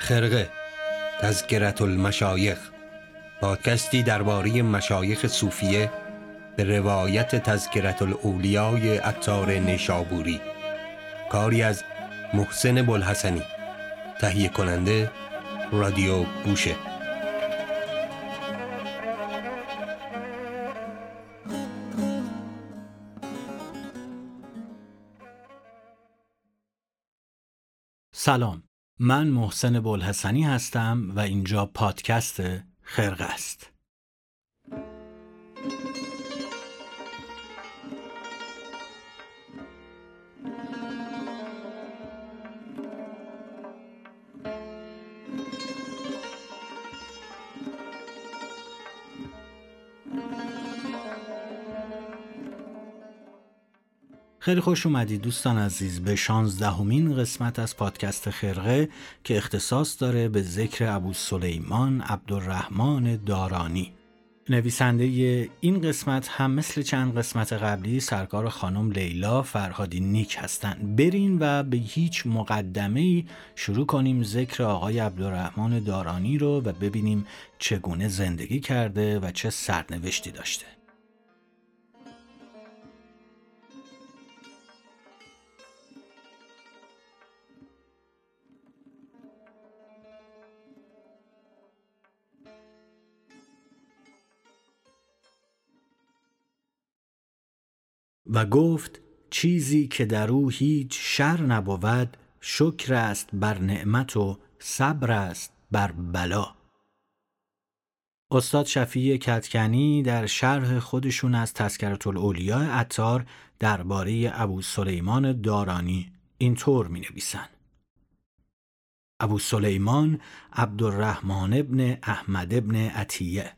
خرقه تذکرت المشایخ پادکستی درباره مشایخ صوفیه به روایت تذکرت الاولیای عطار نشابوری کاری از محسن بلحسنی تهیه کننده رادیو گوشه. سلام. من محسن بلحسنی هستم و اینجا پادکست خرق است. خیلی خوش اومدید دوستان عزیز به شانزدهمین قسمت از پادکست خرقه که اختصاص داره به ذکر ابو سلیمان عبدالرحمن دارانی. نویسنده این قسمت هم مثل چند قسمت قبلی سرکار خانم لیلا فرهادی نیک هستند. برین و به هیچ مقدمه شروع کنیم ذکر آقای عبدالرحمن دارانی رو و ببینیم چگونه زندگی کرده و چه سرنوشتی داشته. و گفت چیزی که در او هیچ شر نبود شکر است بر نعمت و صبر است بر بلا استاد شفیع کتکنی در شرح خودشون از تذکرت الاولیاء عطار درباره ابو سلیمان دارانی اینطور می نویسن. ابو سلیمان عبدالرحمن ابن احمد ابن عطیه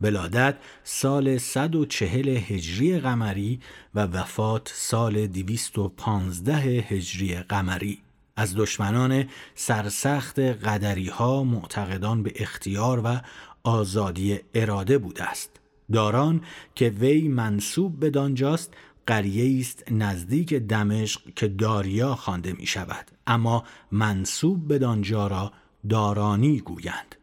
ولادت سال 140 هجری قمری و وفات سال 215 هجری قمری. از دشمنان سرسخت قدری ها معتقدان به اختیار و آزادی اراده بوده است. داران که وی منصوب به دانجاست قریه است نزدیک دمشق که داریا خوانده می شود اما منصوب به دانجا را دارانی گویند.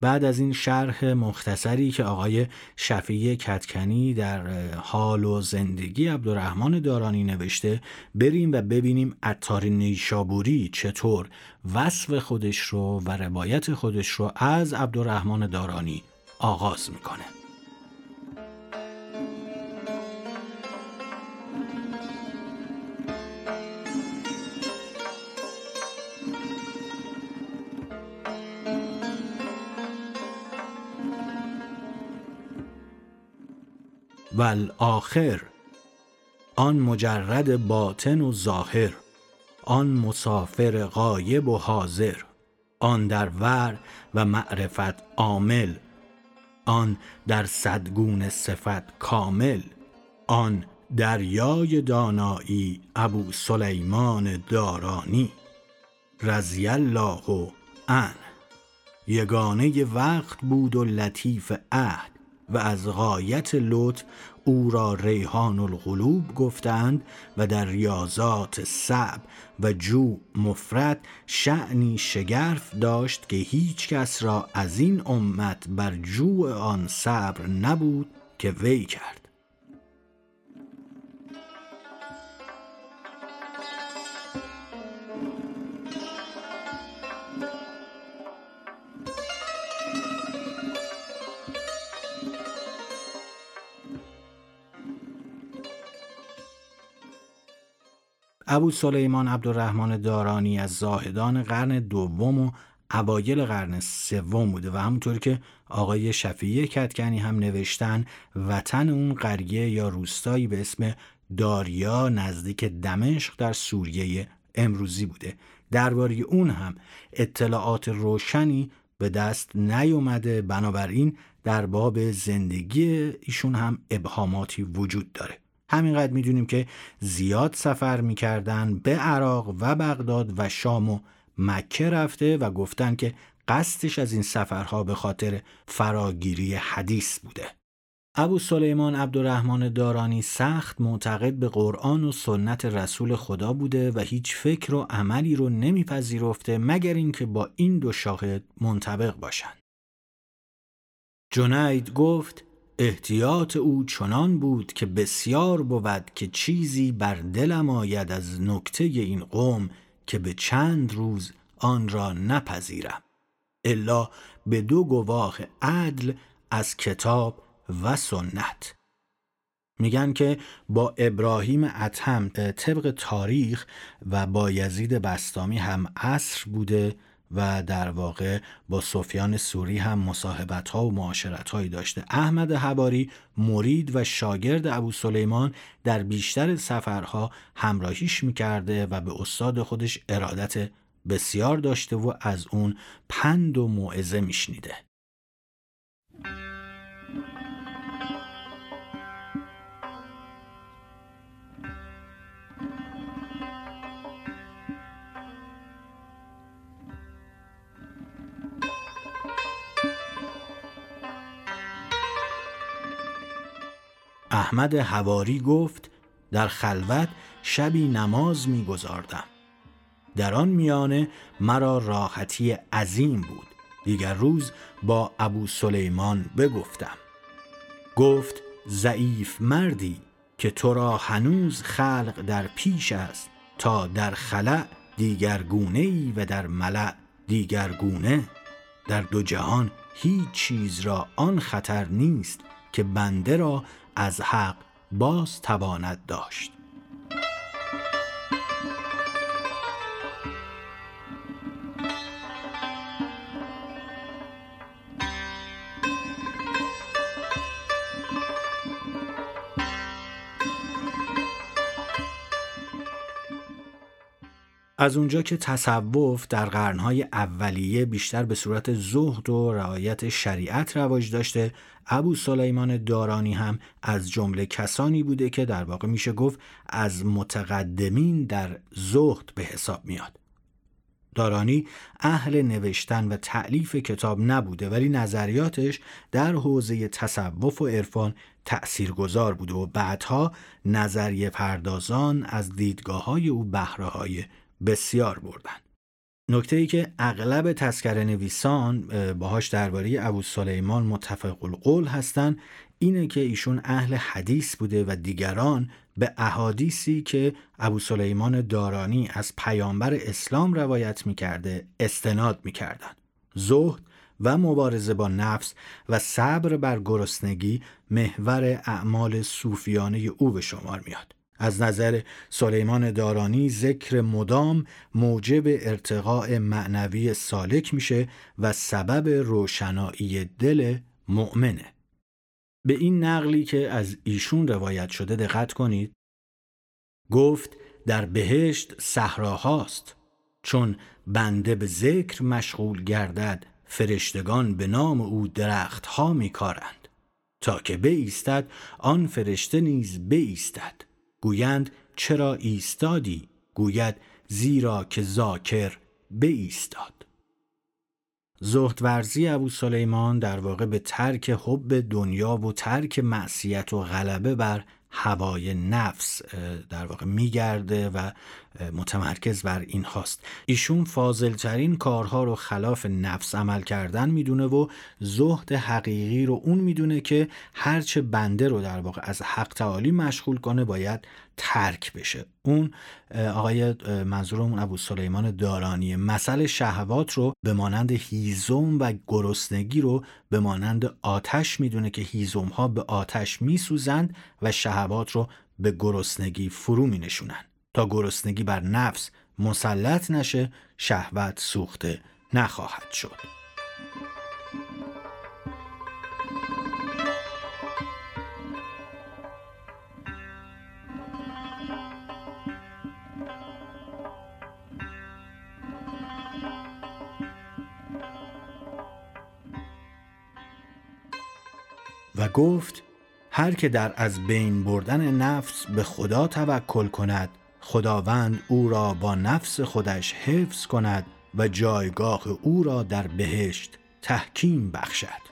بعد از این شرح مختصری که آقای شفیع کتکنی در حال و زندگی عبدالرحمن دارانی نوشته بریم و ببینیم عطار نیشابوری چطور وصف خودش رو و روایت خودش رو از عبدالرحمن دارانی آغاز می‌کنه. والآخر. آن مجرد باطن و ظاهر آن مسافر غایب و حاضر آن در ور و معرفت عامل آن در صدگون صفت کامل آن دریای دانایی ابو سلیمان دارانی. رضی الله عنه. یگانه وقت بود و لطیف عهد و از غایت لطف او را ریحان القلوب گفتند و در ریاضات صعب و جو مفرد شعنی شگرف داشت که هیچ کس را از این امت بر جو آن صبر نبود که وی کرد. ابو سلیمان عبدالرحمن دارانی از زاهدان قرن دوم و اوایل قرن سوم بوده و همونطور که آقای شفیع کتکنی هم نوشتن وطن اون قریه یا روستایی به اسم داریا نزدیک دمشق در سوریه امروزی بوده. درباره اون هم اطلاعات روشنی به دست نیومده بنابراین در باب زندگی ایشون هم ابهاماتی وجود داره. همینقدر می‌دونیم که زیاد سفر می‌کردن به عراق و بغداد و شام و مکه رفته و گفتن که قصدش از این سفرها به خاطر فراگیری حدیث بوده ابو سلیمان عبدالرحمن دارانی سخت معتقد به قرآن و سنت رسول خدا بوده و هیچ فکر و عملی رو نمیپذیرفته مگر اینکه با این دو شاهد منطبق باشند. جنید گفت احتیاط او چنان بود که بسیار بود که چیزی بر دلم آید از نکته این قوم که به چند روز آن را نپذیرم الا به دو گواه عدل از کتاب و سنت. میگن که با ابراهیم اتهم طبق تاریخ و با یزید بستامی هم عصر بوده و در واقع با سفیان سوری هم مصاحبت ها و معاشرت هایی داشته. احمد حباری مرید و شاگرد ابو سلیمان در بیشتر سفرها همراهیش می‌کرده و به استاد خودش ارادت بسیار داشته و از اون پند و موعظه میشنیده. احمد هواری گفت در خلوت شبی نماز میگذاردم. در آن میانه مرا راحتی عظیم بود. دیگر روز با ابو سلیمان بگفتم. گفت ضعیف مردی که تو را هنوز خلق در پیش است تا در خلع دیگرگونه ای و در ملع دیگرگونه. در دو جهان هیچ چیز را آن خطر نیست که بنده را از حق باز تواند داشت. از اونجا که تصوف در قرنهای اولیه بیشتر به صورت زهد و رعایت شریعت رواج داشته ابو سلیمان دارانی هم از جمله کسانی بوده که در واقع میشه گفت از متقدمین در زهد به حساب میاد. دارانی اهل نوشتن و تعلیف کتاب نبوده ولی نظریاتش در حوزه تصوف و عرفان تأثیرگذار بوده و بعدها نظریه پردازان از دیدگاه های او بهره بسیار بردن. نکته ای که اغلب تذکر نویسان باهاش درباره ابو سلیمان متفق القول هستند اینه که ایشون اهل حدیث بوده و دیگران به احادیثی که ابو سلیمان دارانی از پیامبر اسلام روایت می‌کرده استناد می‌کردن. زهد و مبارزه با نفس و صبر بر گرسنگی محور اعمال صوفیانه او به شمار میاد. از نظر سلیمان دارانی ذکر مدام موجب ارتقاء معنوی سالک میشه و سبب روشنایی دل مؤمنه. به این نقلی که از ایشون روایت شده دقت کنید. گفت در بهشت صحراهاست چون بنده به ذکر مشغول گردد فرشتگان به نام او درخت ها می کارند تا که بایستد آن فرشته نیز بایستد گویند چرا ایستادی؟ گوید زیرا که ذاکر ایستاد زهد ورزی ابو سلیمان در واقع به ترک حب دنیا و ترک معصیت و غلبه بر هوای نفس در واقع میگرده و متمرکز بر این هاست. ایشون فاضلترین کارها رو خلاف نفس عمل کردن می‌دونه و زهد حقیقی رو اون می‌دونه که هرچه بنده رو در واقع از حق تعالی مشغول کنه باید ترک بشه. اون آقای منظورمون ابو سلیمان دارانی مسئله شهوات رو به مانند هیزم و گرسنگی رو به مانند آتش می‌دونه که هیزم ها به آتش میسوزند و شهوات رو به گرسنگی فرو می نشونن. تا گرسنگی بر نفس مسلط نشه شهوت سوخته نخواهد شد. و گفت هر که در از بین بردن نفس به خدا توکل کند خداوند او را با نفس خودش حفظ کند و جایگاه او را در بهشت تحکیم بخشد.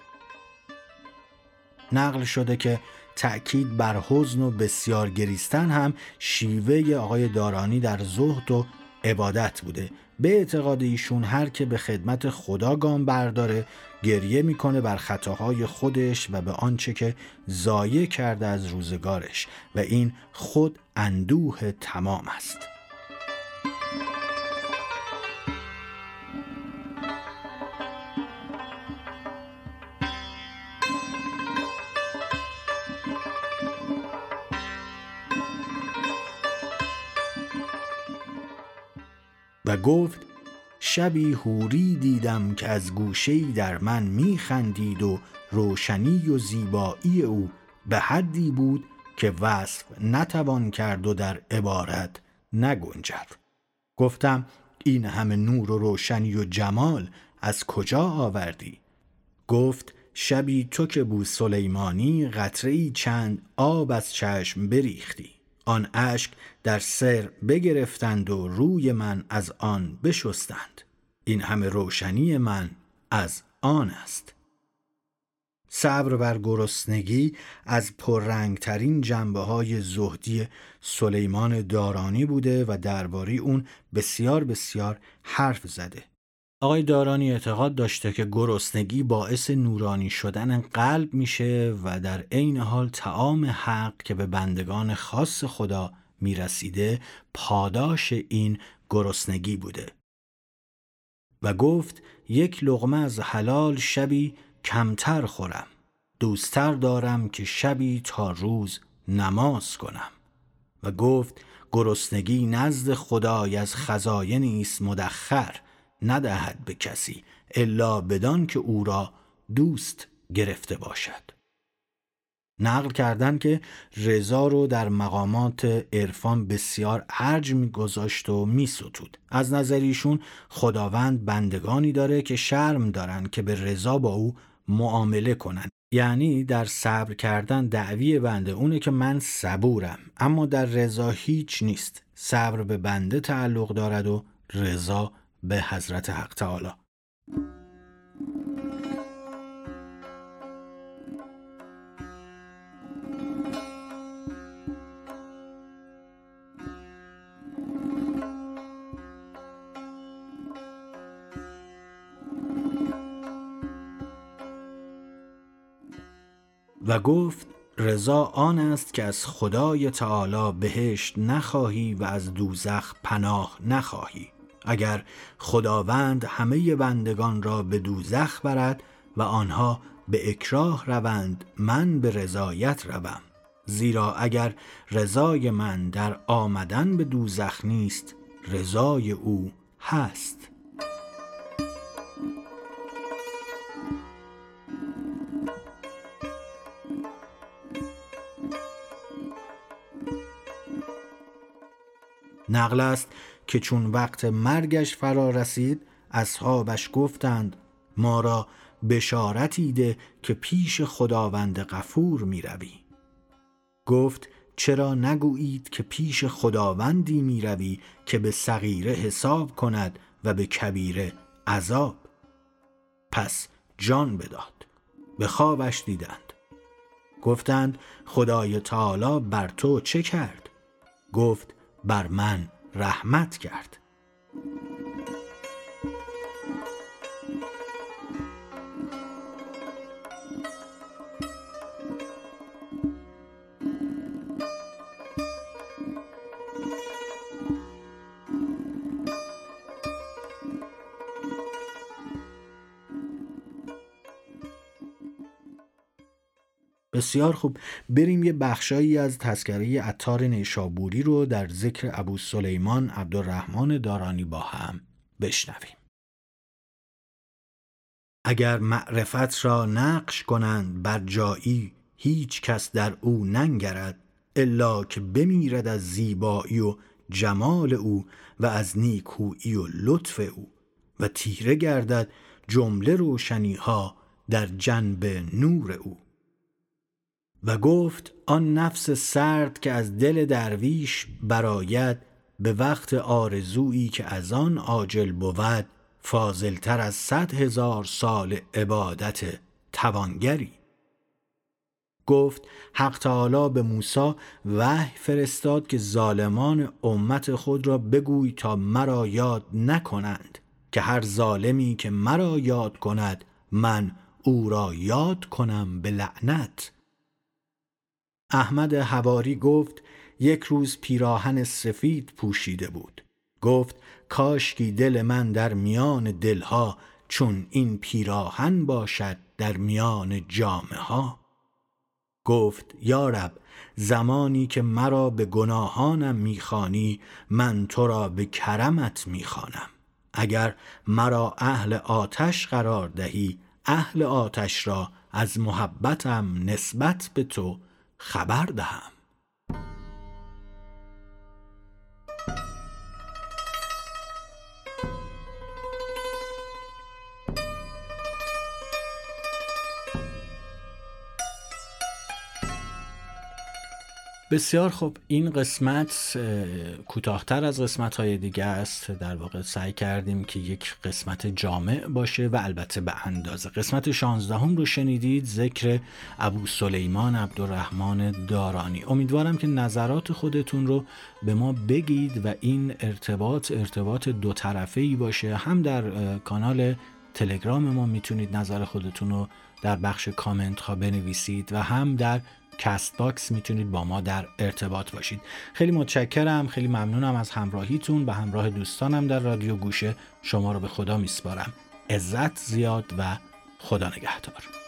نقل شده که تأکید بر حزن و بسیار گریستن هم شیوه آقای دارانی در زهد و عبادت بوده. به اعتقاد ایشون هر که به خدمت خدا گام برداره گریه می‌کنه بر خطاهای خودش و به آنچه که زایه کرده از روزگارش. و این خود اندوه تمام است. و گفت شبی هوری دیدم که از گوشهی در من میخندید و روشنی و زیبایی او به حدی بود که وصف نتوان کرد و در عبارت نگنجد گفتم این همه نور و روشنی و جمال از کجا آوردی؟ گفت شبی تو که بود سلیمانی قطره چند آب از چشم بریختی آن اشک در سر بگرفتند و روی من از آن بشستند. این همه روشنی من از آن است. صبر بر گرسنگی از پررنگترین جنبه های زهدی سلیمان دارانی بوده و درباره اون بسیار بسیار حرف زده. آقای دارانی اعتقاد داشته که گرسنگی باعث نورانی شدن قلب میشه و در عین حال تعام حق که به بندگان خاص خدا می‌رسیده پاداش این گرسنگی بوده. و گفت یک لغمه از حلال شبی کمتر خورم. دوستتر دارم که شبی تا روز نماز کنم. و گفت گرسنگی نزد خدای از خزاین است مدخر. ندهد به کسی الا بدان که او را دوست گرفته باشد. نقل کردن که رضا رو در مقامات عرفان بسیار ارج میگذاشت و میستود. از نظر ایشون خداوند بندگانی داره که شرم دارن که به رضا با او معامله کنند یعنی در صبر کردن دعوی بنده اونه که من صبورم اما در رضا هیچ نیست. صبر به بنده تعلق دارد و رضا به حضرت حق تعالی. و گفت رضا آن است که از خدای تعالی بهشت نخواهی و از دوزخ پناه نخواهی. اگر خداوند همه بندگان را به دوزخ برد و آنها به اکراه روند من به رضایت روم. زیرا اگر رضای من در آمدن به دوزخ نیست رضای او هست. نقل است که چون وقت مرگش فرا رسید اصحابش گفتند ما را بشارتی ده که پیش خداوند غفور می روی. گفت چرا نگویید که پیش خداوندی می روی که به صغیره حساب کند و به کبیره عذاب؟ پس جان بداد. به خوابش دیدند. گفتند خدای تعالی بر تو چه کرد؟ گفت بر من رحمت کرد. بسیار خوب. بریم یه بخشایی از تذکره اتار نیشابوری رو در ذکر ابو سلیمان عبدالرحمن دارانی با هم بشنویم. اگر معرفت را نقش کنند بر جایی هیچ کس در او ننگرد الا که بمیرد از زیبایی و جمال او و از نیکویی و لطف او و تیره گردد جمله روشنی ها در جنب نور او. و گفت آن نفس سرد که از دل درویش براید به وقت آرزویی که از آن عاجل بود فاضلتر از صد هزار سال عبادت توانگری. گفت حق تعالی به موسی وحی فرستاد که ظالمان امت خود را بگوی تا مرا یاد نکنند که هر ظالمی که مرا یاد کند من او را یاد کنم به لعنت. احمد هواری گفت یک روز پیراهن سفید پوشیده بود. گفت کاشکی دل من در میان دلها چون این پیراهن باشد در میان جامعه ها گفت یارب زمانی که مرا به گناهانم می‌خوانی من تو را به کرمت می‌خوانم. اگر مرا اهل آتش قرار دهی اهل آتش را از محبتم نسبت به تو خبر دهم. بسیار خوب این قسمت کوتاهتر از قسمت های دیگه است. در واقع سعی کردیم که یک قسمت جامع باشه و البته به اندازه. قسمت 16 هم رو شنیدید ذکر ابو سلیمان عبدالرحمن دارانی. امیدوارم که نظرات خودتون رو به ما بگید و این ارتباط ارتباط دو طرفه ای باشه. هم در کانال تلگرام ما می‌تونید نظر خودتون رو در بخش کامنت ها بنویسید و هم در Castbox می‌تونید با ما در ارتباط باشید. خیلی متشکرم خیلی ممنونم از همراهیتون به همراه دوستانم در رادیو گوشه. شما رو به خدا میسپارم. عزت زیاد و خدا نگهدار.